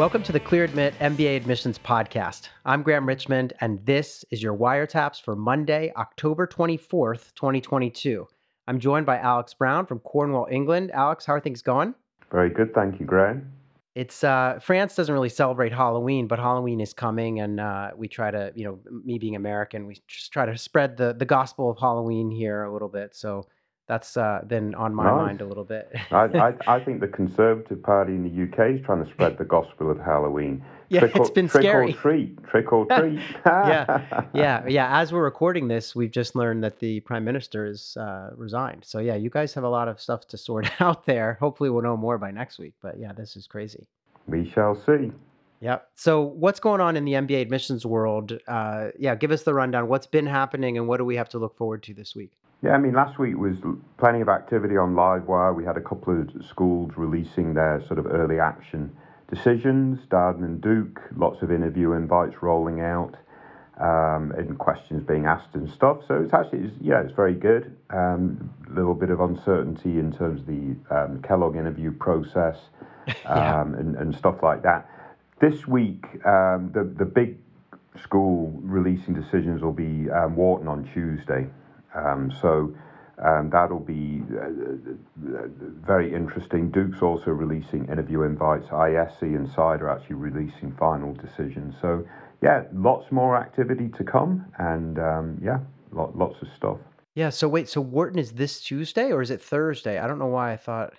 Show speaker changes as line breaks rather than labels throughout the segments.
Welcome to the Clear Admit MBA Admissions Podcast. I'm Graham Richmond, and this is your wiretaps for Monday, October 24th, 2022. I'm joined by Alex Brown from Cornwall, England. Alex, how are things going?
Very good, thank you, Graham.
It's uh, France doesn't really celebrate Halloween, but Halloween is coming, and uh, we try to, you know, me being American, we just try to spread the the gospel of Halloween here a little bit. So that's uh, been on my nice. mind a little bit.
I, I, I, think the Conservative Party in the UK is trying to spread the gospel of Halloween.
Yeah, trick it's or, been
trick
scary.
Trick or treat, trick or treat.
yeah, yeah, yeah. As we're recording this, we've just learned that the Prime Minister has uh, resigned. So yeah, you guys have a lot of stuff to sort out there. Hopefully, we'll know more by next week. But yeah, this is crazy.
We shall see.
Yeah. So, what's going on in the MBA admissions world? Uh, yeah, give us the rundown. What's been happening, and what do we have to look forward to this week?
Yeah, I mean, last week was plenty of activity on Livewire. We had a couple of schools releasing their sort of early action decisions, Darden and Duke, lots of interview invites rolling out, um, and questions being asked and stuff. So it's actually, it's, yeah, it's very good. A um, little bit of uncertainty in terms of the um, Kellogg interview process yeah. Um, and, and stuff like that. This week, um, the, the big school releasing decisions will be um, Wharton on Tuesday. Um, so um, that'll be uh, uh, very interesting. Duke's also releasing interview invites. ISC and CIDE are actually releasing final decisions. So yeah, lots more activity to come, and um, yeah, lot, lots of stuff.
Yeah. So wait, so Wharton is this Tuesday or is it Thursday? I don't know why I thought.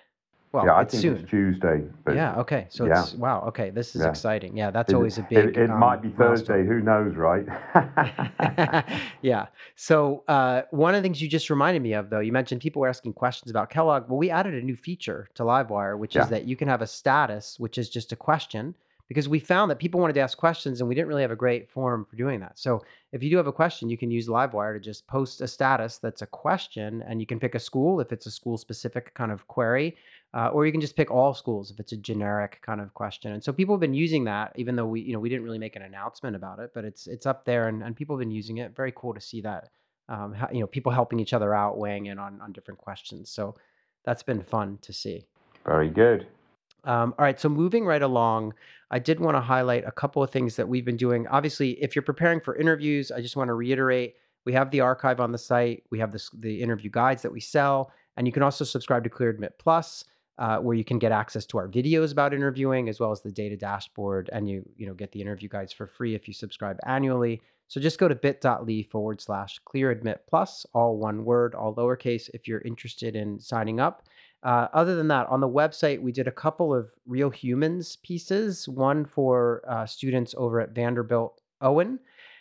Well,
yeah, I
it's
think
soon.
it's Tuesday.
Yeah. Okay. So yeah. it's wow. Okay. This is yeah. exciting. Yeah. That's always a big.
It, it um, might be Thursday. Milestone. Who knows, right?
yeah. So uh, one of the things you just reminded me of, though, you mentioned people were asking questions about Kellogg. Well, we added a new feature to Livewire, which yeah. is that you can have a status, which is just a question, because we found that people wanted to ask questions and we didn't really have a great forum for doing that. So if you do have a question, you can use Livewire to just post a status that's a question and you can pick a school if it's a school specific kind of query, uh, or you can just pick all schools if it's a generic kind of question. And so people have been using that, even though we, you know, we didn't really make an announcement about it, but it's it's up there and, and people have been using it. Very cool to see that. Um, you know, people helping each other out, weighing in on on different questions. So that's been fun to see.
Very good.
Um, all right, so moving right along, I did want to highlight a couple of things that we've been doing. Obviously, if you're preparing for interviews, I just want to reiterate we have the archive on the site, we have this, the interview guides that we sell, and you can also subscribe to Clear Admit Plus. Uh, where you can get access to our videos about interviewing as well as the data dashboard and you you know get the interview guides for free if you subscribe annually so just go to bit.ly forward slash clear admit plus all one word all lowercase if you're interested in signing up uh, other than that, on the website, we did a couple of real humans pieces, one for uh, students over at Vanderbilt Owen,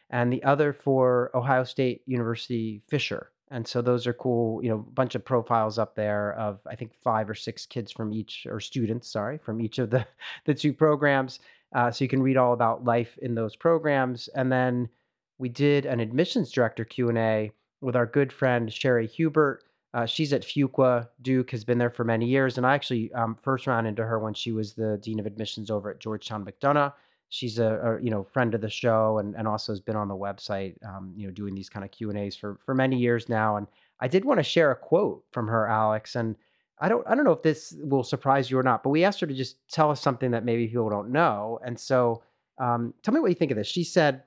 and the other for Ohio State University Fisher. And so those are cool, you know, a bunch of profiles up there of I think five or six kids from each, or students, sorry, from each of the the two programs. Uh, so you can read all about life in those programs. And then we did an admissions director Q and A with our good friend Shari Hubert uh, she's at Fuqua. Duke has been there for many years, and I actually um, first ran into her when she was the dean of admissions over at Georgetown McDonough. She's a, a you know friend of the show, and, and also has been on the website, um, you know, doing these kind of Q and A's for for many years now. And I did want to share a quote from her, Alex, and I don't I don't know if this will surprise you or not, but we asked her to just tell us something that maybe people don't know, and so um, tell me what you think of this. She said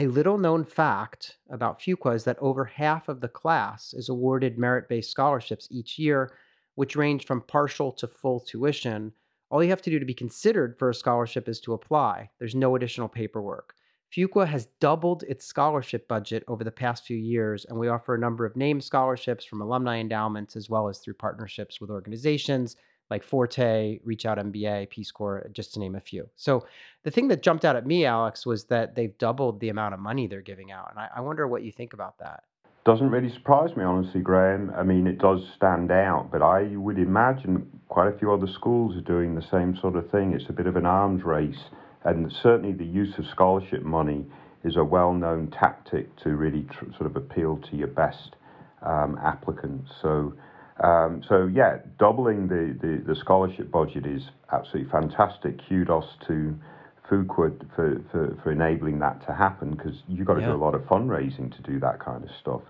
a little known fact about Fuqua is that over half of the class is awarded merit based scholarships each year, which range from partial to full tuition. All you have to do to be considered for a scholarship is to apply. There's no additional paperwork. Fuqua has doubled its scholarship budget over the past few years, and we offer a number of named scholarships from alumni endowments as well as through partnerships with organizations like Forte, Reach Out MBA, Peace Corps, just to name a few. So the thing that jumped out at me, Alex, was that they've doubled the amount of money they're giving out. And I, I wonder what you think about that.
Doesn't really surprise me, honestly, Graham. I mean, it does stand out, but I would imagine quite a few other schools are doing the same sort of thing. It's a bit of an arms race, and certainly the use of scholarship money is a well known tactic to really tr- sort of appeal to your best um, applicants. So um, so yeah, doubling the, the, the, scholarship budget is absolutely fantastic. Kudos to Fuqua for, for, for enabling that to happen because you've got to yeah. do a lot of fundraising to do that kind of stuff.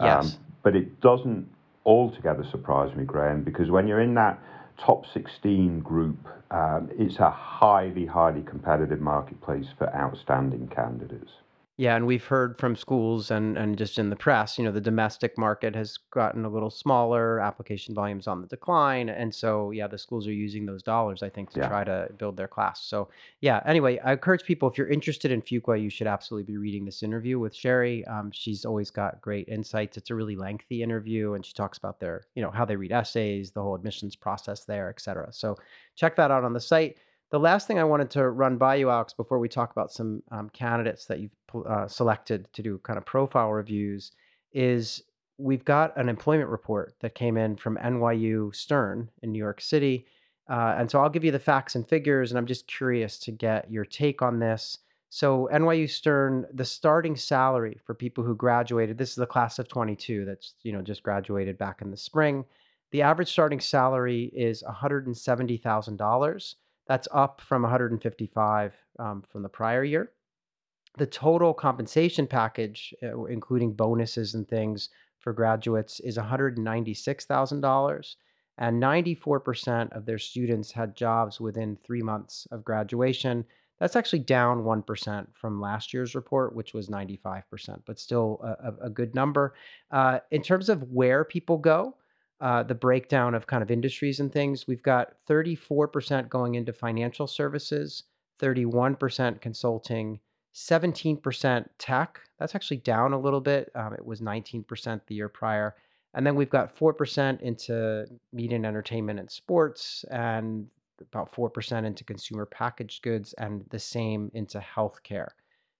Yes. Um,
but it doesn't altogether surprise me, Graham, because when you're in that top 16 group, um, it's a highly, highly competitive marketplace for outstanding candidates.
Yeah, and we've heard from schools and and just in the press, you know, the domestic market has gotten a little smaller, application volumes on the decline, and so yeah, the schools are using those dollars, I think, to
Yeah.
try to build their class. So yeah, anyway, I encourage people if you're interested in Fuqua, you should absolutely be reading this interview with Shari. Um, she's always got great insights. It's a really lengthy interview, and she talks about their, you know, how they read essays, the whole admissions process there, et cetera. So check that out on the site. The last thing I wanted to run by you, Alex, before we talk about some um, candidates that you've uh, selected to do kind of profile reviews, is we've got an employment report that came in from NYU Stern in New York City. Uh, and so I'll give you the facts and figures, and I'm just curious to get your take on this. So, NYU Stern, the starting salary for people who graduated, this is the class of 22 that's, you know, just graduated back in the spring. The average starting salary is $170,000. That's up from 155 um, from the prior year. The total compensation package, uh, including bonuses and things for graduates, is $196,000. And 94% of their students had jobs within three months of graduation. That's actually down 1% from last year's report, which was 95%, but still a, a- good number. Uh, in terms of where people go, uh, the breakdown of kind of industries and things, we've got 34% going into financial services, 31% consulting, 17% tech. That's actually down a little bit. Um, it was 19% the year prior. And then we've got 4% into media and entertainment and sports, and about 4% into consumer packaged goods, and the same into healthcare.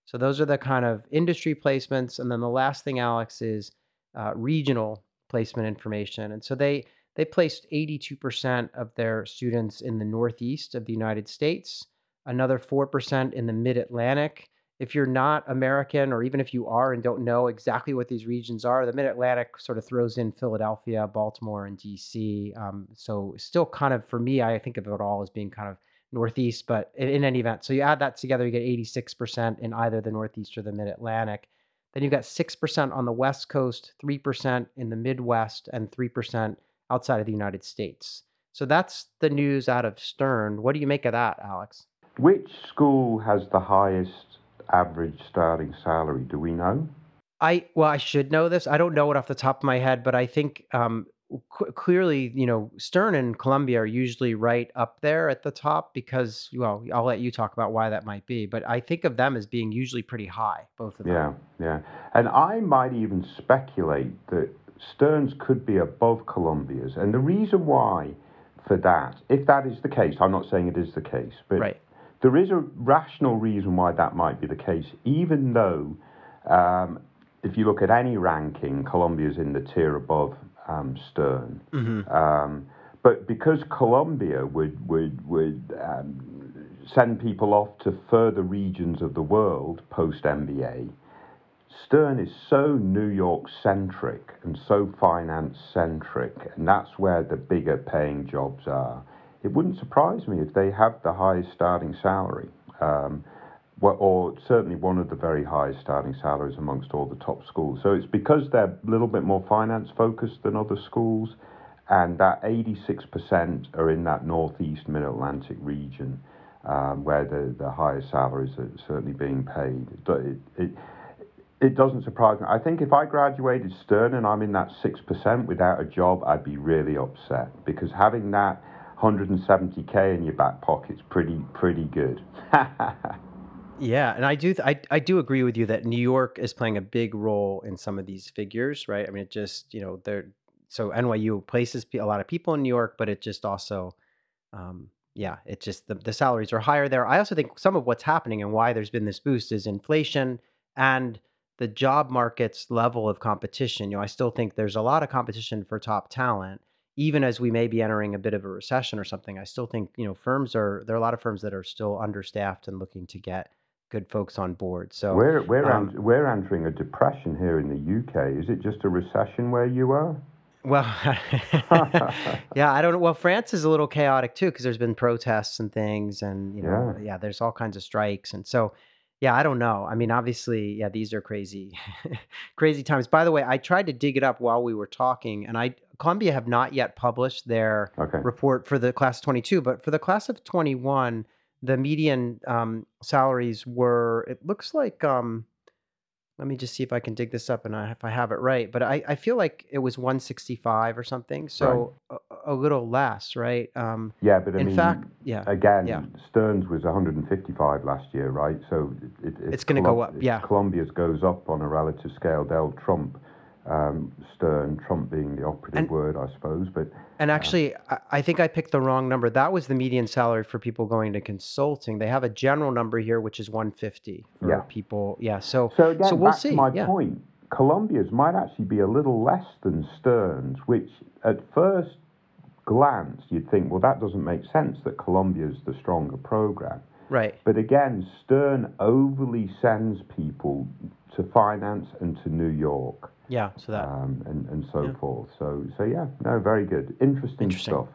So those are the kind of industry placements. And then the last thing, Alex, is uh, regional placement information. And so they they placed 82% of their students in the northeast of the United States, another 4% in the mid-Atlantic. If you're not American or even if you are and don't know exactly what these regions are, the mid-Atlantic sort of throws in Philadelphia, Baltimore, and DC. Um, so still kind of for me, I think of it all as being kind of northeast, but in, in any event, so you add that together, you get 86% in either the northeast or the mid-Atlantic. Then you've got 6% on the West Coast, 3% in the Midwest, and 3% outside of the United States. So that's the news out of Stern. What do you make of that, Alex?
Which school has the highest average starting salary? Do we know?
I well, I should know this. I don't know it off the top of my head, but I think um, qu- clearly, you know, Stern and Columbia are usually right up there at the top because, well, I'll let you talk about why that might be. But I think of them as being usually pretty high, both of them.
Yeah, yeah. And I might even speculate that Stern's could be above Columbia's. And the reason why for that, if that is the case, I'm not saying it is the case, but
Right.
there is a rational reason why that might be the case, even though um, if you look at any ranking, Columbia's in the tier above um, Stern.
hmm
Um, but because Columbia would would would um, send people off to further regions of the world post MBA, Stern is so New York centric and so finance centric, and that's where the bigger paying jobs are. It wouldn't surprise me if they have the highest starting salary, um, or certainly one of the very highest starting salaries amongst all the top schools. So it's because they're a little bit more finance focused than other schools, and that 86% are in that northeast mid Atlantic region. Um, where the, the highest salaries are certainly being paid. It, it, it doesn't surprise me. I think if I graduated Stern and I'm in that 6% without a job, I'd be really upset because having that 170k in your back pocket's pretty pretty good.
Yeah, and I do th- I I do agree with you that New York is playing a big role in some of these figures, right? I mean, it just you know they're so NYU places a lot of people in New York, but it just also, um, yeah, it just the, the salaries are higher there. I also think some of what's happening and why there's been this boost is inflation and the job market's level of competition. You know, I still think there's a lot of competition for top talent, even as we may be entering a bit of a recession or something. I still think you know firms are there are a lot of firms that are still understaffed and looking to get good folks on board. So
we're we're
um,
en- we're entering a depression here in the UK. Is it just a recession where you are?
Well, yeah, I don't know. Well, France is a little chaotic too because there's been protests and things, and you know,
Yeah.
yeah, there's all kinds of strikes, and so, yeah, I don't know. I mean, obviously, yeah, these are crazy, crazy times. By the way, I tried to dig it up while we were talking, and I Columbia have not yet published their
Okay.
report for the class of 22, but for the class of 21, the median um, salaries were, it looks like, um, let me just see if I can dig this up and I, if I have it right, but I, I feel like it was 165 or something, so a, a little less, right? Um,
Yeah, but I
in
mean,
fact, yeah,
again,
yeah.
Stern's was 155 last year, right? So it, it,
It's gonna go up, yeah.
Columbia's goes up on a relative scale. Dell Trump, um, Stern, Trump being the operative
And-
word, I suppose. But
And actually, I, I think I picked the wrong number. That was the median salary for people going to consulting. They have a general number here, which is 150 for
Yeah.
people. Yeah. So,
so again,
so we'll
back
see.
to my
yeah.
point. Columbia's might actually be a little less than Stern's, which at first glance you'd think, well, that doesn't make sense that Columbia's the stronger program.
Right.
But again, Stern overly sends people to finance and to New York.
Yeah. So that.
um, and, and so
Yeah.
forth. So, so yeah, no, very good. Interesting,
Interesting.
stuff.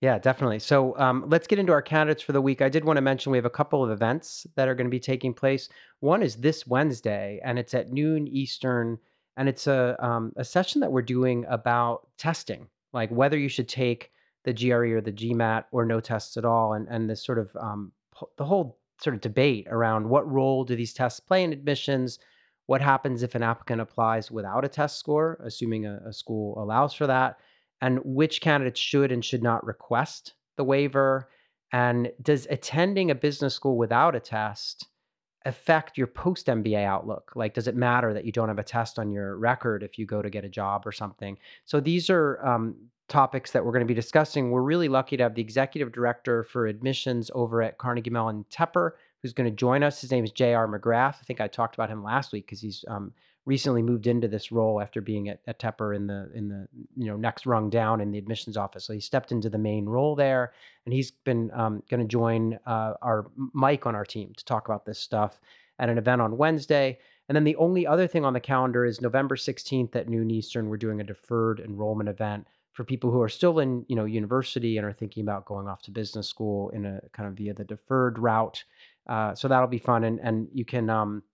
Yeah, definitely. So um, let's get into our candidates for the week. I did want to mention we have a couple of events that are going to be taking place. One is this Wednesday, and it's at noon Eastern, and it's a um, a session that we're doing about testing, like whether you should take the GRE or the GMAT or no tests at all, and and this sort of um, the whole sort of debate around what role do these tests play in admissions. What happens if an applicant applies without a test score, assuming a, a school allows for that? and which candidates should and should not request the waiver and does attending a business school without a test affect your post MBA outlook? Like does it matter that you don't have a test on your record if you go to get a job or something? So these are um, topics that we're going to be discussing. We're really lucky to have the executive director for admissions over at Carnegie Mellon Tepper who's going to join us. His name is J.R. McGrath. I think I talked about him last week because he's um, recently moved into this role after being at, at Tepper in the in the you know next rung down in the admissions office. So he stepped into the main role there, and he's been um, going to join uh, our Mike on our team to talk about this stuff at an event on Wednesday. And then the only other thing on the calendar is November 16th at noon Eastern. We're doing a deferred enrollment event for people who are still in you know university and are thinking about going off to business school in a kind of via the deferred route. Uh, so that'll be fun, and and you can um,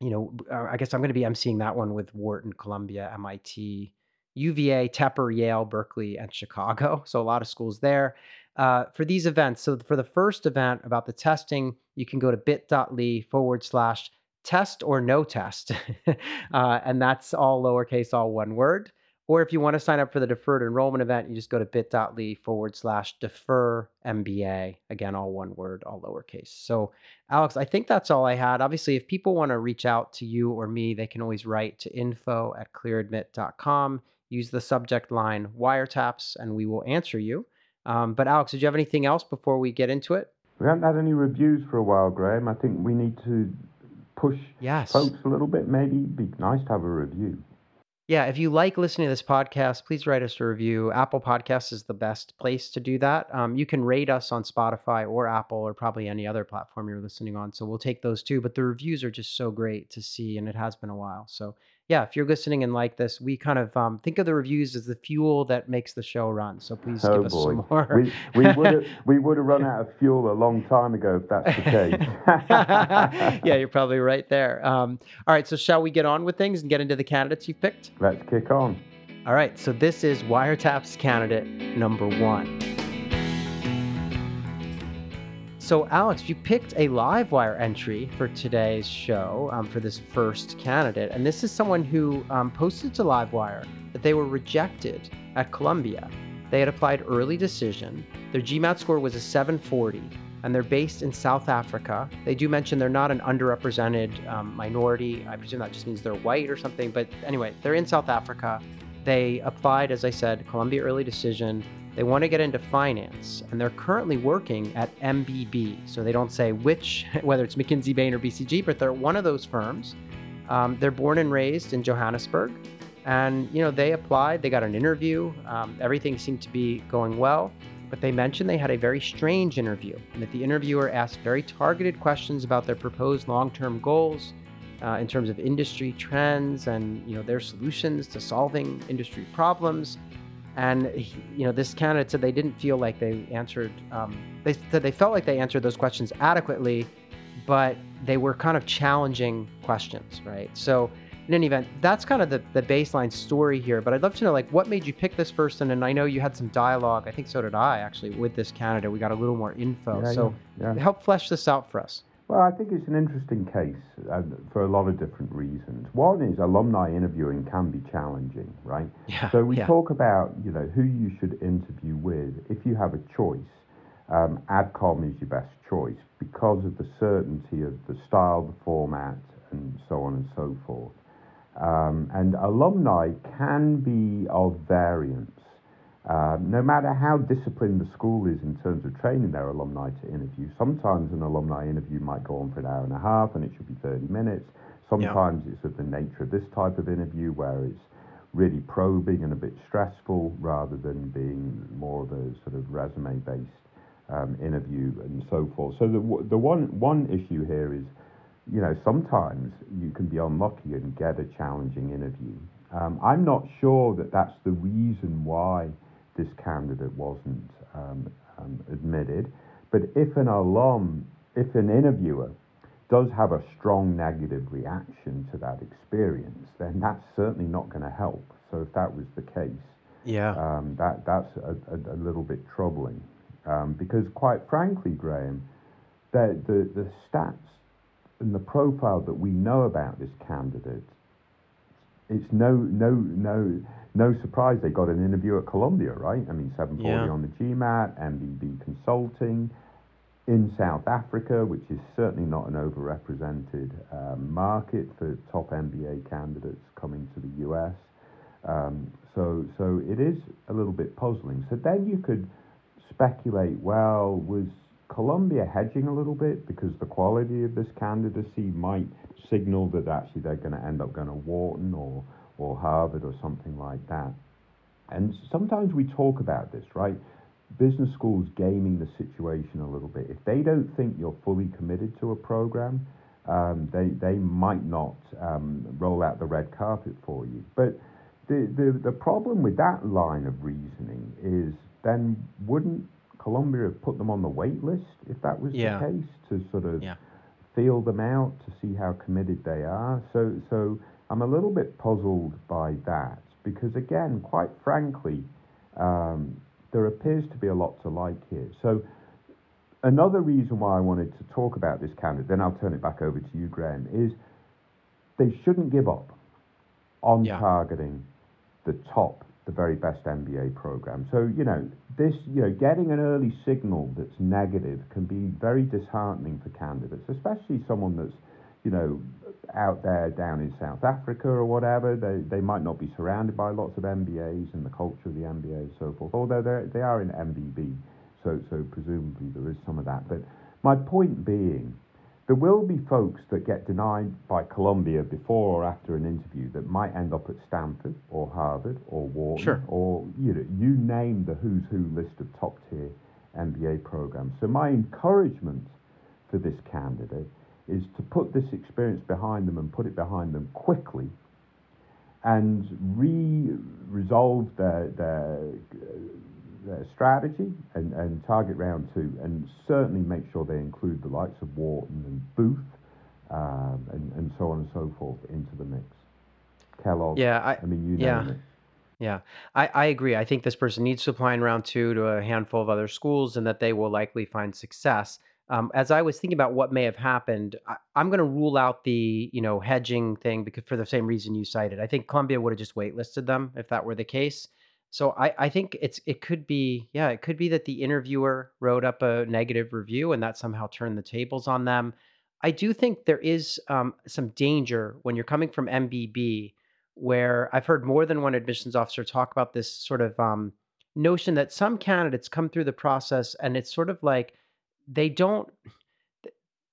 you know, uh, I guess I'm going to be emceeing that one with Wharton, Columbia, MIT, UVA, Tepper, Yale, Berkeley, and Chicago. So a lot of schools there. Uh, for these events, so for the first event about the testing, you can go to bit.ly forward slash test or no test. uh, and that's all lowercase, all one word. Or if you want to sign up for the deferred enrollment event, you just go to bit.ly forward slash defer MBA. Again, all one word, all lowercase. So, Alex, I think that's all I had. Obviously, if people want to reach out to you or me, they can always write to info at clearadmit.com. Use the subject line wiretaps and we will answer you. Um, but, Alex, did you have anything else before we get into it?
We haven't had any reviews for a while, Graham. I think we need to push
Yes.
folks a little bit. Maybe it'd be nice to have a review.
Yeah, if you like listening to this podcast, please write us a review. Apple Podcasts is the best place to do that. Um, you can rate us on Spotify or Apple or probably any other platform you're listening on. So we'll take those too. But the reviews are just so great to see, and it has been a while. So yeah, if you're listening and like this, we kind of um, think of the reviews as the fuel that makes the show run. So please
oh
give us
boy,
some more.
we we would have we would have run out of fuel a long time ago if that's the case.
yeah, you're probably right there. Um, all right, so shall we get on with things and get into the candidates you've picked?
Let's kick on.
All right, so this is Wiretaps candidate number one. So, Alex, you picked a Livewire entry for today's show um, for this first candidate. And this is someone who um, posted to Livewire that they were rejected at Columbia. They had applied early decision. Their GMAT score was a 740, and they're based in South Africa. They do mention they're not an underrepresented um, minority. I presume that just means they're white or something. But anyway, they're in South Africa. They applied, as I said, Columbia Early Decision. They want to get into finance, and they're currently working at MBB. So they don't say which, whether it's McKinsey, Bain, or BCG, but they're one of those firms. Um, they're born and raised in Johannesburg, and you know they applied. They got an interview. Um, everything seemed to be going well, but they mentioned they had a very strange interview, and that the interviewer asked very targeted questions about their proposed long-term goals. Uh, in terms of industry trends and you know their solutions to solving industry problems, and you know this candidate said they didn't feel like they answered um, they said they felt like they answered those questions adequately but they were kind of challenging questions right so in any event, that's kind of the, the baseline story here. But I'd love to know, like, what made you pick this person? And I know you had some dialogue. I think so did I, actually, with this candidate. We got a little more info.
Yeah,
so
yeah,
help flesh this out for us.
Well, I think it's an interesting case uh, for a lot of different reasons. One is alumni interviewing can be challenging, right?
Yeah.
So we
yeah.
talk about, you know, who you should interview with. If you have a choice, um, AdCom is your best choice because of the certainty of the style, the format, and so on and so forth. Um, and alumni can be of variance. Um, no matter how disciplined the school is in terms of training their alumni to interview, sometimes an alumni interview might go on for an hour and a half and it should be 30 minutes. Sometimes yeah. it's of the nature of this type of interview where it's really probing and a bit stressful rather than being more of a sort of resume based um, interview and so forth. So the, the one, one issue here is you know, sometimes you can be unlucky and get a challenging interview. Um, I'm not sure that that's the reason why this candidate wasn't um, um, admitted, but if an alum, if an interviewer does have a strong negative reaction to that experience, then that's certainly not going to help. So if that was the case,
yeah,
um, that that's a, a, a, little bit troubling, um, because quite frankly, Graham, the the, the stats and the profile that we know about this candidate, it's no no no no surprise they got an interview at Columbia, right? I mean, 740 yeah. on the GMAT, MBB Consulting in South Africa, which is certainly not an overrepresented um, market for top MBA candidates coming to the US. Um, so, so it is a little bit puzzling. So then you could speculate, well, was Columbia hedging a little bit because the quality of this candidacy might signal that actually they're going to end up going to Wharton or, or Harvard or something like that. And sometimes we talk about this, right? Business schools gaming the situation a little bit. If they don't think you're fully committed to a program, um, they, they might not um, roll out the red carpet for you. But the, the, the problem with that line of reasoning is then wouldn't Columbia have put them on the wait list if that was yeah. the case to sort of yeah. feel them out to see how committed they are. So so I'm a little bit puzzled by that because again, quite frankly, um, there appears to be a lot to like here. So another reason why I wanted to talk about this candidate, then I'll turn it back over to you, Graham, is they shouldn't give up on yeah. targeting the top the very best MBA program. So, you know, this, you know, getting an early signal that's negative can be very disheartening for candidates, especially someone that's, you know, out there down in South Africa or whatever. They, they might not be surrounded by lots of MBAs and the culture of the MBA and so forth, although they are in MBB. So, so presumably there is some of that. But my point being, there will be folks that get denied by Columbia before or after an interview that might end up at Stanford or Harvard or Wharton
sure.
or you know you name the who's who list of top tier MBA programs. So my encouragement for this candidate is to put this experience behind them and put it behind them quickly and re-resolve their, their their strategy and, and target round two, and certainly make sure they include the likes of Wharton and Booth um, and, and so on and so forth into the mix. Kellogg.
Yeah, I,
I mean, you
yeah.
name it.
Yeah, I, I agree. I think this person needs to apply in round two to a handful of other schools and that they will likely find success. Um, as I was thinking about what may have happened, I, I'm going to rule out the you know hedging thing because for the same reason you cited. I think Columbia would have just waitlisted them if that were the case. So I, I think it's it could be yeah it could be that the interviewer wrote up a negative review and that somehow turned the tables on them. I do think there is um, some danger when you're coming from MBB, where I've heard more than one admissions officer talk about this sort of um, notion that some candidates come through the process and it's sort of like they don't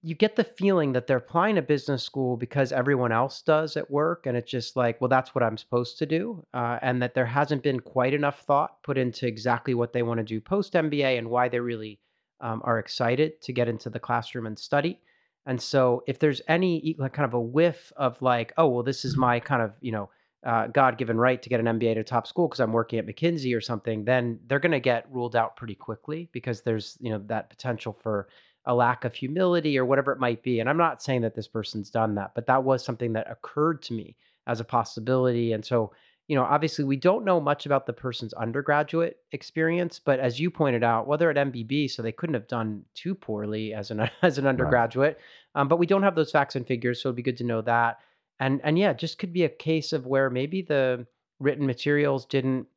you get the feeling that they're applying to business school because everyone else does at work and it's just like well that's what i'm supposed to do uh, and that there hasn't been quite enough thought put into exactly what they want to do post mba and why they really um, are excited to get into the classroom and study. And so if there's any like kind of a whiff of like oh well this is my kind of you know uh, god-given right to get an mba to top school because i'm working at mckinsey or something then they're going to get ruled out pretty quickly because there's you know that potential for a lack of humility or whatever it might be. And I'm not saying that this person's done that, but that was something that occurred to me as a possibility. And so, you know, obviously we don't know much about the person's undergraduate experience, but as you pointed out, well, they're at MBB, so they couldn't have done too poorly as an as an
Right.
undergraduate. Um, but we don't have those facts and figures, so it'd be good to know that. And and yeah, just could be a case of where maybe the written materials didn't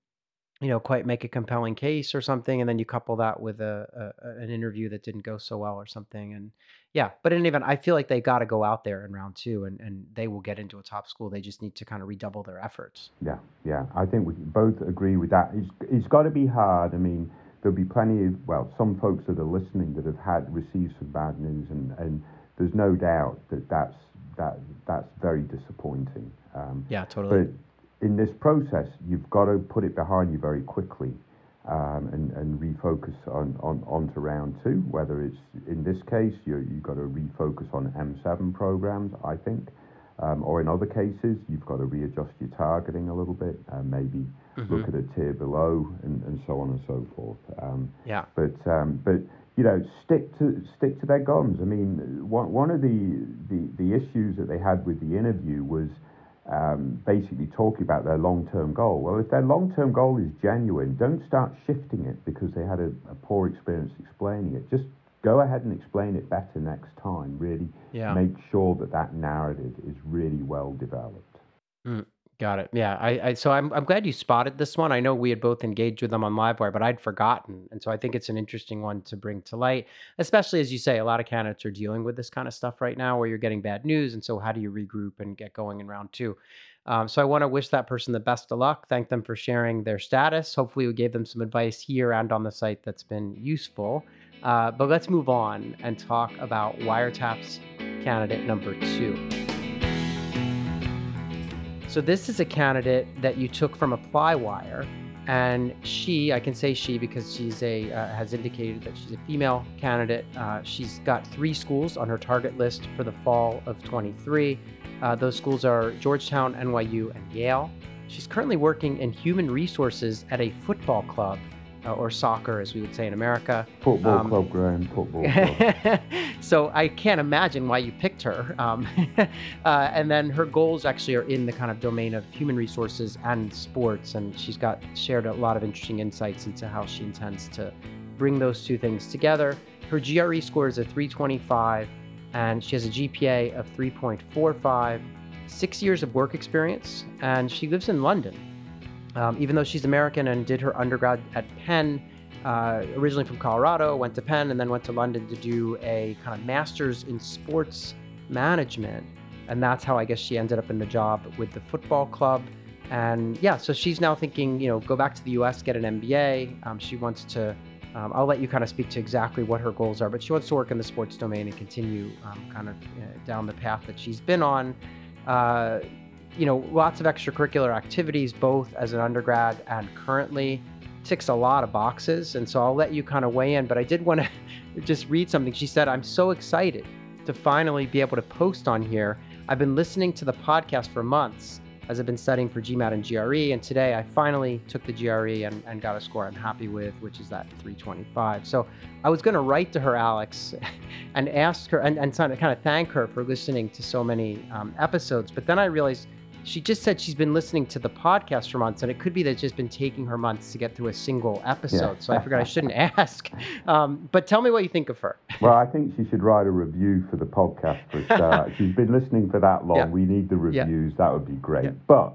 you know, quite make a compelling case or something, and then you couple that with a a- an interview that didn't go so well or something, and yeah. But in any event, I feel like they got to go out there in round two, and and they will get into a top school. They just need to kind of redouble their efforts.
Yeah, yeah. I think we both agree with that. It's, it's got to be hard. I mean, there'll be plenty of, well, some folks that are listening that have had received some bad news, and, and there's no doubt that that's, that, that's very disappointing. Um,
Yeah, totally.
but in this process, you've got to put it behind you very quickly um, and, and refocus on, on, on to round two. Whether it's in this case, you, you've got to refocus on M7 programs, I think. Um, or in other cases, you've got to readjust your targeting a little bit, uh, maybe
hmm
look at a tier below, and, and so on and so forth. Um,
Yeah,
but um, but you know, stick to stick to their guns. I mean, one one of the, the the issues that they had with the interview was um, basically talking about their long term goal. Well, if their long term goal is genuine, don't start shifting it because they had a, a poor experience explaining it. Just go ahead and explain it better next time. Really
yeah.
make sure that that narrative is really well developed.
Mm, got it. Yeah, I, I so I'm I'm glad you spotted this one. I know we had both engaged with them on Livewire, but I'd forgotten, and so I think it's an interesting one to bring to light, especially as you say, a lot of candidates are dealing with this kind of stuff right now, where you're getting bad news, and so how do you regroup and get going in round two? Um, so I want to wish that person the best of luck. Thank them for sharing their status. Hopefully, we gave them some advice here and on the site that's been useful. Uh, but let's move on and talk about wiretaps candidate number two. So this is a candidate that you took from ApplyWire, and she, I can say she because she's a uh, has indicated that she's a female candidate. Uh, she's got three schools on her target list for the fall of 23. Uh, those schools are Georgetown, NYU, and Yale. She's currently working in human resources at a football club, uh, or soccer, as we would say in America.
Football
Um,
club, Graham. Football club.
so I can't imagine why you picked her. Um, uh, and then her goals actually are in the kind of domain of human resources and sports, and she's got shared a lot of interesting insights into how she intends to bring those two things together. Her GRE score is a 325, and she has a GPA of 3.45, six years of work experience, and she lives in London. Um, even though she's American and did her undergrad at Penn, uh, originally from Colorado, went to Penn, and then went to London to do a kind of master's in sports management. And that's how I guess she ended up in the job with the football club. And yeah, so she's now thinking, you know, go back to the US, get an MBA. Um, she wants to, um, I'll let you kind of speak to exactly what her goals are, but she wants to work in the sports domain and continue um, kind of uh, down the path that she's been on. Uh, you know, lots of extracurricular activities, both as an undergrad and currently ticks a lot of boxes. And so I'll let you kind of weigh in, but I did want to just read something. She said, I'm so excited to finally be able to post on here. I've been listening to the podcast for months as I've been studying for GMAT and GRE. And today I finally took the GRE and, and got a score I'm happy with, which is that 325. So I was going to write to her, Alex, and ask her and, and kind of thank her for listening to so many um, episodes. But then I realized she just said she's been listening to the podcast for months, and it could be that it's just been taking her months to get through a single episode. So I figured I shouldn't ask. Um, but tell me what you think of her.
Well, I think she should write a review for the podcast for a. She's been listening for that long.
Yeah.
We need the
Yeah.
reviews. That would be great.
Yeah.
But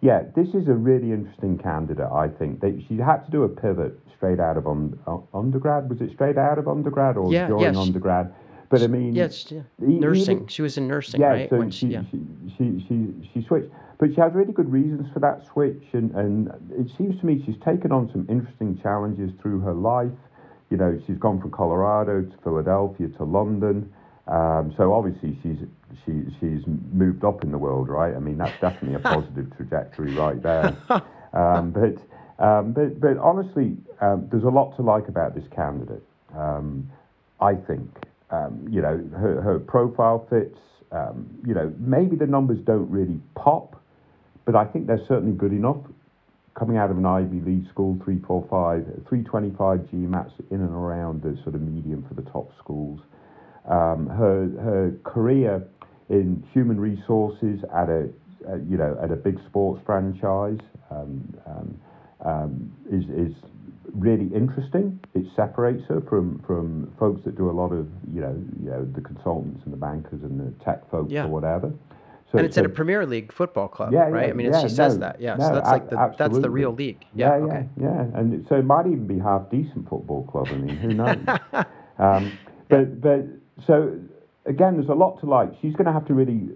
yeah, this is a really interesting candidate. I think that she had to do a pivot straight out of uh, undergrad. Was it straight out of undergrad or
Yeah,
during
yeah, she-
undergrad? But I mean,
Yes, yeah.
even-
nursing. She was in nursing,
yeah,
right?
so
When
she,
yeah.
she, she, she, she switched. But she has really good reasons for that switch. And, and it seems to me she's taken on some interesting challenges through her life. You know, she's gone from Colorado to Philadelphia to London. Um, so obviously she's she, she's moved up in the world, right? I mean, that's definitely a positive trajectory right there. Um, but, um, but, but honestly, um, there's a lot to like about this candidate. Um, I think, um, you know, her, her profile fits. Um, you know, maybe the numbers don't really pop, but I think they're certainly good enough. Coming out of an Ivy League school, 345, 325 GMATs in and around the sort of medium for the top schools. Um, her her career in human resources at a uh, you know, at a big sports franchise um, um, um, is is really interesting. It separates her from from folks that do a lot of you know you know the consultants and the bankers and the tech folks
Yeah.
or whatever. So,
and it's
so-
at a Premier League football club,
Yeah,
right?
yeah,
I mean,
yeah,
she says
no,
that. Yeah,
no,
so that's like the that's the real league. Yeah.
yeah,
okay.
yeah, yeah. And so it might even be half decent football club. I mean, who knows? um, but but so again, there's a lot to like. She's going to have to really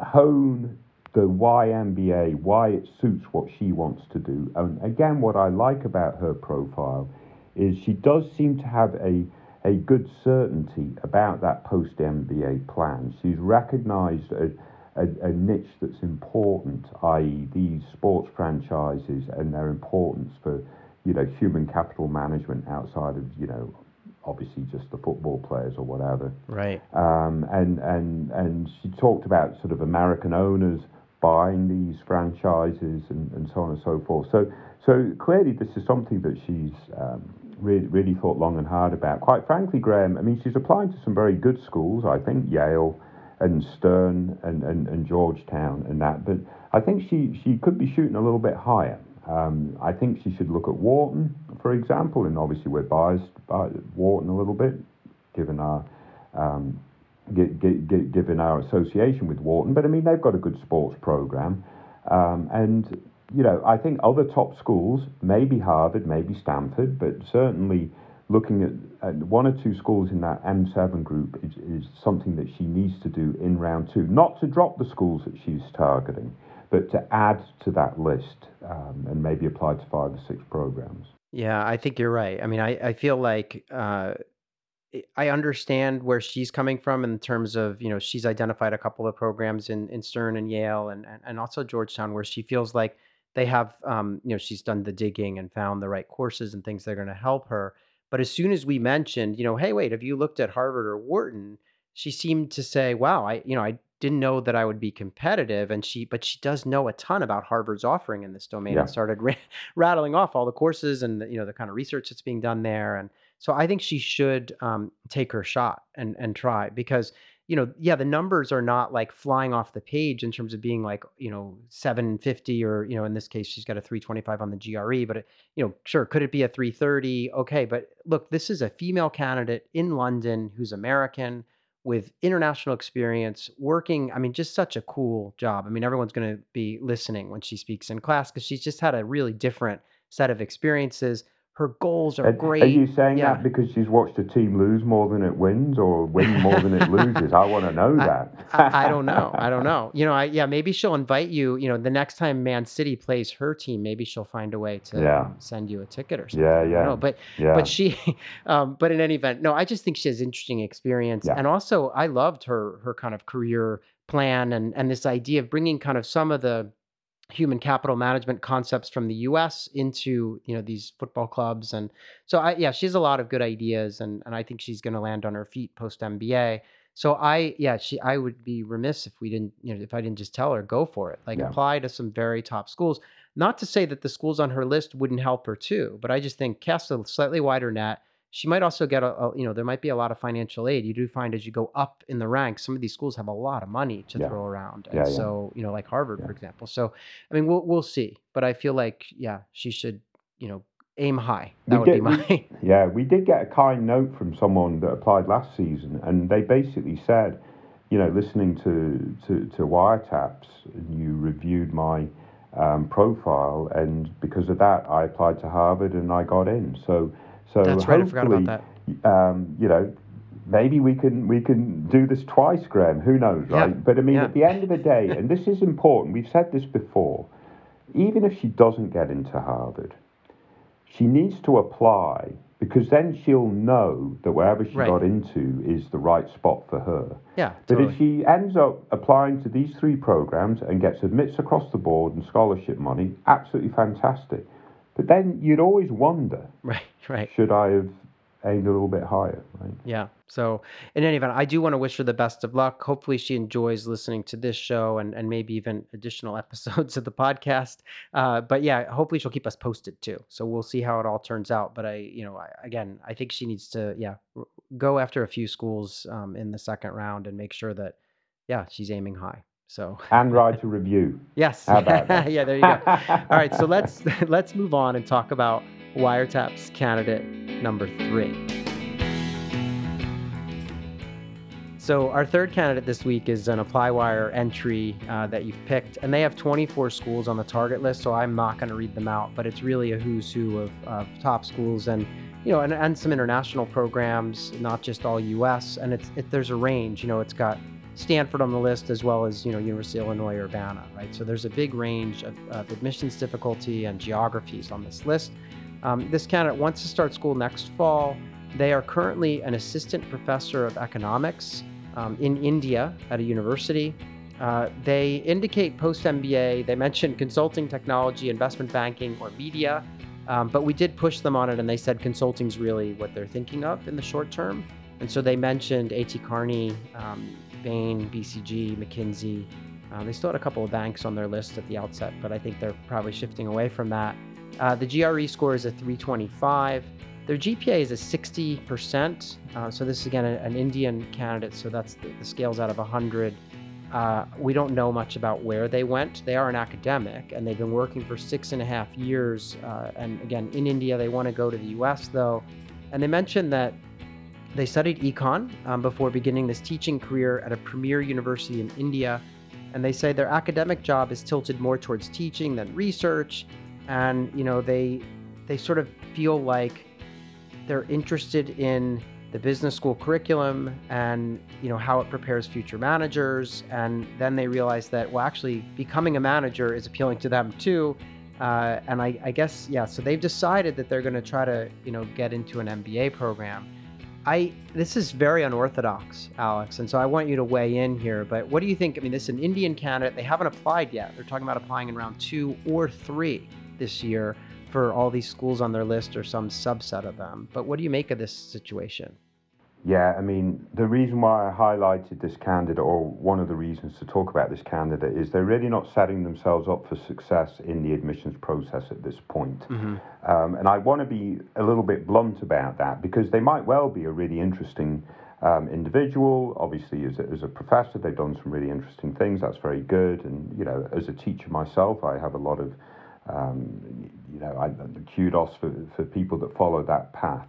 hone the why MBA, why it suits what she wants to do. And again, what I like about her profile is she does seem to have a a good certainty about that post MBA plan. She's recognised a, a, a niche that's important, i.e., these sports franchises and their importance for you know human capital management outside of you know obviously just the football players or whatever.
Right.
Um, and and and she talked about sort of American owners buying these franchises and, and so on and so forth. So so clearly this is something that she's um, really really thought long and hard about. Quite frankly, Graham, I mean she's applying to some very good schools. I think Yale and Stern and, and, and Georgetown and that, but I think she, she could be shooting a little bit higher. Um, I think she should look at Wharton, for example, and obviously we're biased by Wharton a little bit, given our um, given our association with Wharton. But I mean, they've got a good sports program, um, and you know, I think other top schools, maybe Harvard, maybe Stanford, but certainly looking at, at one or two schools in that M7 group is, is something that she needs to do in round two. Not to drop the schools that she's targeting, but to add to that list um, and maybe apply to five or six programs.
Yeah, I think you're right. I mean, I, I feel like uh, I- understand where she's coming from in terms of, you know, she's identified a couple of programs in, in Stern and Yale and, and, also Georgetown where she feels like they have, um, you know, she's done the digging and found the right courses and things that are going to help her. But as soon as we mentioned, you know, hey, wait, have you looked at Harvard or Wharton? She seemed to say, wow, I, you know, I didn't know that I would be competitive. And she, but she does know a ton about Harvard's offering in this domain
Yeah.
and started ra- rattling off all the courses and the, you know the kind of research that's being done there. And so I think she should um, take her shot and and try because you know yeah the numbers are not like flying off the page in terms of being like you know 750 or you know in this case she's got a 325 on the GRE but it, you know sure could it be a 330 okay but look this is a female candidate in London who's American with international experience working i mean just such a cool job. I mean everyone's going to be listening when she speaks in class because she's just had a really different set of experiences her goals are
Are,
great
are you saying
Yeah.
that because she's watched a team lose more than it wins or win more than it loses? I want to know that.
I, I don't know. I don't know. You know, I yeah, maybe she'll invite you. You know, the next time Man City plays her team, maybe she'll find a way to
Yeah.
send you a ticket or something.
Yeah, yeah.
know. But
yeah.
but she, um, but in any event, no, I just think she has interesting experience,
Yeah.
and also I loved her her kind of career plan and and this idea of bringing kind of some of the human capital management concepts from the US into you know these football clubs. And so I yeah she has a lot of good ideas and and I think she's going to land on her feet post MBA so I yeah she I would be remiss if we didn't you know if I didn't just tell her go for it. Like
Yeah.
apply to some very top schools. Not to say that the schools on her list wouldn't help her too but I just think cast a slightly wider net she might also get a, a you know there might be a lot of financial aid you do find as you go up in the ranks some of these schools have a lot of money to
Yeah.
throw around and
Yeah, yeah.
so you know like Harvard for example so I mean, we'll we'll see, but I feel like yeah, she should you know aim high. That
We
would be
get- we-
my
Yeah, we did get a kind note from someone that applied last season, and they basically said, you know, listening to to, to wiretaps, you reviewed my um, profile, and because of that, I applied to Harvard and I got in. So, so
That's right. I forgot about that.
um, you know, maybe we can we can do this twice, Graham. Who knows,
Yeah,
right? But I mean,
yeah.
at the end of the day, and this is important. We've said this before. Even if she doesn't get into Harvard, she needs to apply because then she'll know that wherever she
Right.
got into is the right spot for her.
Yeah,
But
totally.
if she ends up applying to these three programs and gets admits across the board and scholarship money, absolutely fantastic. But then you'd always wonder,
right, right.
should I have aimed a little bit higher, right?
Yeah. So in any event, I do want to wish her the best of luck. Hopefully she enjoys listening to this show and, and maybe even additional episodes of the podcast. Uh, but yeah, hopefully she'll keep us posted too. So we'll see how it all turns out. But I, you know, I, again, I think she needs to, yeah, r- go after a few schools um, in the second round and make sure that, yeah, she's aiming high. So
and write a review.
yes.
How about that?
yeah, there you go. All right, so let's let's move on and talk about wiretaps candidate number three. So our third candidate this week is an ApplyWire entry uh, that you've picked, and they have 24 schools on the target list. So I'm not going to read them out, but it's really a who's who of, of top schools and you know and, and some international programs, not just all U.S. And it's it, there's a range. You know, it's got Stanford on the list as well as you know University of Illinois Urbana, right? So there's a big range of, of admissions difficulty and geographies on this list. Um, this candidate wants to start school next fall. They are currently an assistant professor of economics um, in India at a university. Uh, they indicate post MBA, they mentioned consulting, technology, investment banking, or media, um, but we did push them on it and they said consulting is really what they're thinking of in the short term. And so they mentioned A.T. Kearney, um, Bain, BCG, McKinsey. Uh, they still had a couple of banks on their list at the outset, but I think they're probably shifting away from that. Uh, the GRE score is a 325. Their GPA is a 60%. Uh, so this is again an, Indian candidate. So that's the, the scales out of 100. Uh, we don't know much about where they went. They are an academic and they've been working for six and a half years. Uh, and again, in India, they want to go to the US though. And they mentioned that they studied econ um, before beginning this teaching career at a premier university in India. And they say their academic job is tilted more towards teaching than research. And, you know, they, they sort of feel like they're interested in the business school curriculum and you know how it prepares future managers and then they realize that well actually becoming a manager is appealing to them too uh, and I, I, guess yeah so they've decided that they're going to try to you know get into an mba program i this is very unorthodox alex and so i want you to weigh in here but what do you think i mean this is an indian candidate they haven't applied yet they're talking about applying in round two or three this year for all these schools on their list or some subset of them. But what do you make of this situation?
Yeah, I mean, the reason why I highlighted this candidate, or one of the reasons to talk about this candidate, is they're really not setting themselves up for success in the admissions process at this point. Mm-hmm. Um, and I want to be a little bit blunt about that because they might well be a really interesting um, individual. Obviously, as a, as a professor, they've done some really interesting things. That's very good. And, you know, as a teacher myself, I have a lot of um, you know, I, kudos for, for people that follow that path.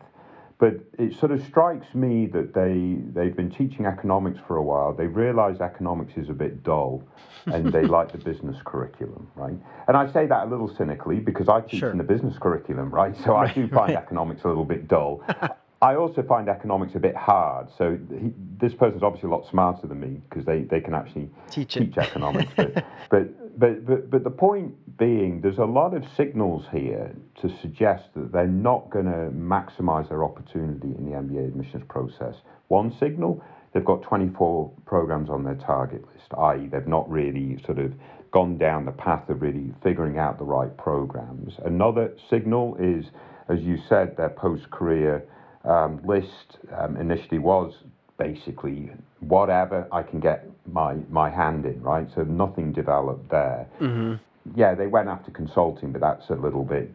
But it sort of strikes me that they, they've been teaching economics for a while. They realise economics is a bit dull and they like the business curriculum, right? And I say that a little cynically because I teach sure. in the business curriculum, right? So right, I do find right. economics a little bit dull. I also find economics a bit hard. So he, this person's obviously a lot smarter than me because they, they can actually
teach,
teach economics. but, but, but, but, but the point being, there's a lot of signals here to suggest that they're not going to maximize their opportunity in the MBA admissions process. One signal, they've got 24 programs on their target list, i.e., they've not really sort of gone down the path of really figuring out the right programs. Another signal is, as you said, their post career um, list um, initially was basically whatever I can get my, my hand in, right? So nothing developed there. Mm-hmm. Yeah, they went after consulting, but that's a little bit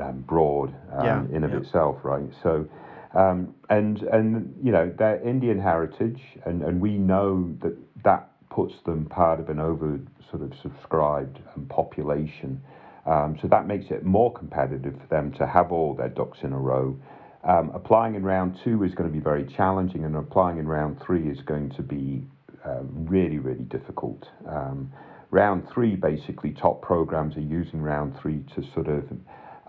um, broad um, yeah, in of yeah. itself, right? So, um, and and you know their Indian heritage, and, and we know that that puts them part of an over sort of subscribed um, population. Um, so that makes it more competitive for them to have all their ducks in a row. Um, applying in round two is going to be very challenging, and applying in round three is going to be um, really, really difficult. Um, round three, basically, top programs are using round three to sort of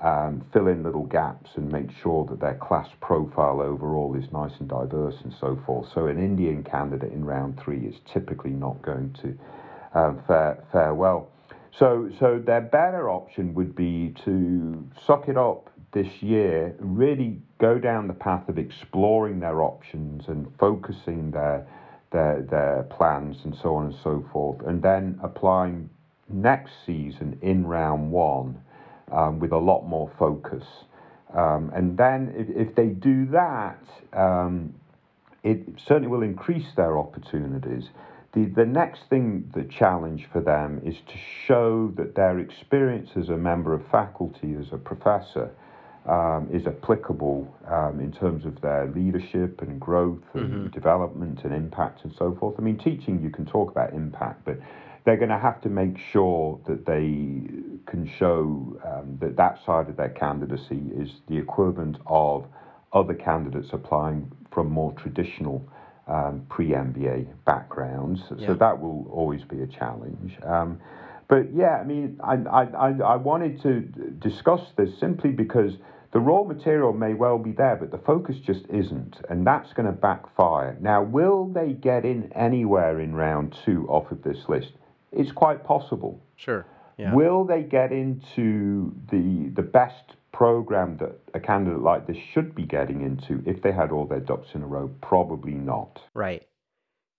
um, fill in little gaps and make sure that their class profile overall is nice and diverse and so forth. So, an Indian candidate in round three is typically not going to um, fare, fare well. So, so their better option would be to suck it up this year, really go down the path of exploring their options and focusing their their their plans and so on and so forth, and then applying next season in round one um, with a lot more focus. Um, and then if, if they do that, um, it certainly will increase their opportunities. The, the next thing, the challenge for them is to show that their experience as a member of faculty, as a professor, um, is applicable um, in terms of their leadership and growth and mm-hmm. development and impact and so forth. I mean, teaching, you can talk about impact, but they're going to have to make sure that they can show um, that that side of their candidacy is the equivalent of other candidates applying from more traditional um, pre MBA backgrounds. Yeah. So that will always be a challenge. But yeah, I mean, I, I, I wanted to discuss this simply because the raw material may well be there, but the focus just isn't, and that's going to backfire. Now, will they get in anywhere in round two off of this list? It's quite possible.
Sure. Yeah.
Will they get into the the best program that a candidate like this should be getting into if they had all their ducks in a row? Probably not.
Right.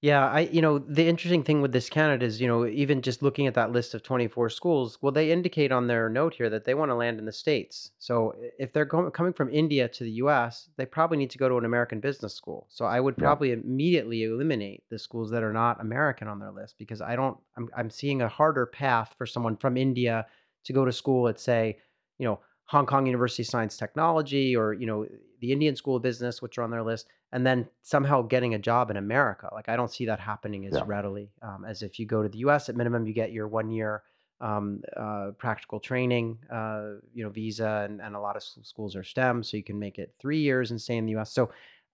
Yeah, I you know, the interesting thing with this candidate is, you know, even just looking at that list of 24 schools, well, they indicate on their note here that they want to land in the States. So if they're coming from India to the US, they probably need to go to an American business school. So I would Yeah. probably immediately eliminate the schools that are not American on their list because I don't I'm I'm seeing a harder path for someone from India to go to school at say, you know, Hong Kong University of Science Technology or, you know, the Indian School of Business, which are on their list, and then somehow getting a job in America. Like I don't see that happening as yeah. readily um, as if you go to the U.S. At minimum, you get your one year um, uh, practical training, uh, you know, visa, and, and a lot of schools are STEM, so you can make it three years and stay in the U.S. So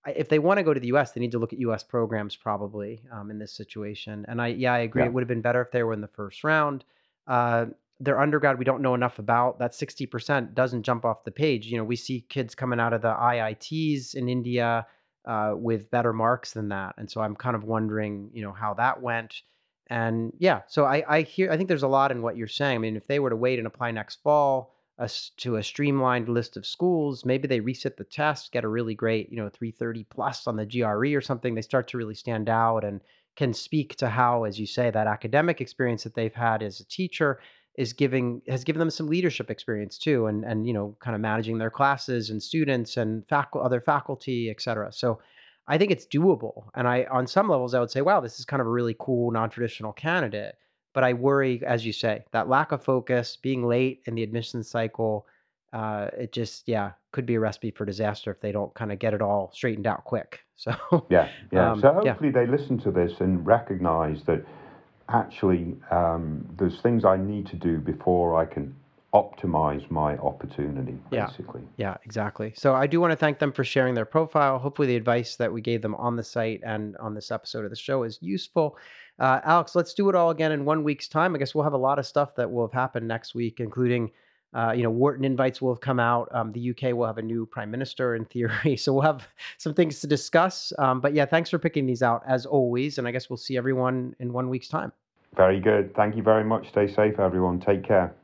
if they want to go to the U.S., they need to look at U.S. programs probably um, in this situation. And I, yeah, I agree. Yeah. It would have been better if they were in the first round. Uh, their undergrad we don't know enough about that 60% doesn't jump off the page you know we see kids coming out of the iits in india uh, with better marks than that and so i'm kind of wondering you know how that went and yeah so i i hear i think there's a lot in what you're saying. I mean if they were to wait and apply next fall uh, to a streamlined list of schools maybe they reset the test get a really great you know 330 plus on the gre or something they start to really stand out and can speak to how as you say that academic experience that they've had as a teacher is giving has given them some leadership experience too and and you know kind of managing their classes and students and faculty other faculty et cetera. So i think it's doable and i on some levels i would say wow this is kind of a really cool non-traditional candidate but i worry as you say that lack of focus being late in the admission cycle uh, it just yeah could be a recipe for disaster if they don't kind of get it all straightened out quick. So
yeah yeah. um, so hopefully yeah. they listen to this and recognize that actually, um, there's things I need to do before I can optimize my opportunity, basically.
Yeah, yeah, exactly. So I do want to thank them for sharing their profile. Hopefully, the advice that we gave them on the site and on this episode of the show is useful. Uh, Alex, let's do it all again in one week's time. I guess we'll have a lot of stuff that will have happened next week, including uh, you know, Wharton invites will have come out. Um, the UK will have a new prime minister in theory, so we'll have some things to discuss. Um, but yeah, thanks for picking these out as always, and I guess we'll see everyone in one week's time.
Very good. Thank you very much. Stay safe, everyone. Take care.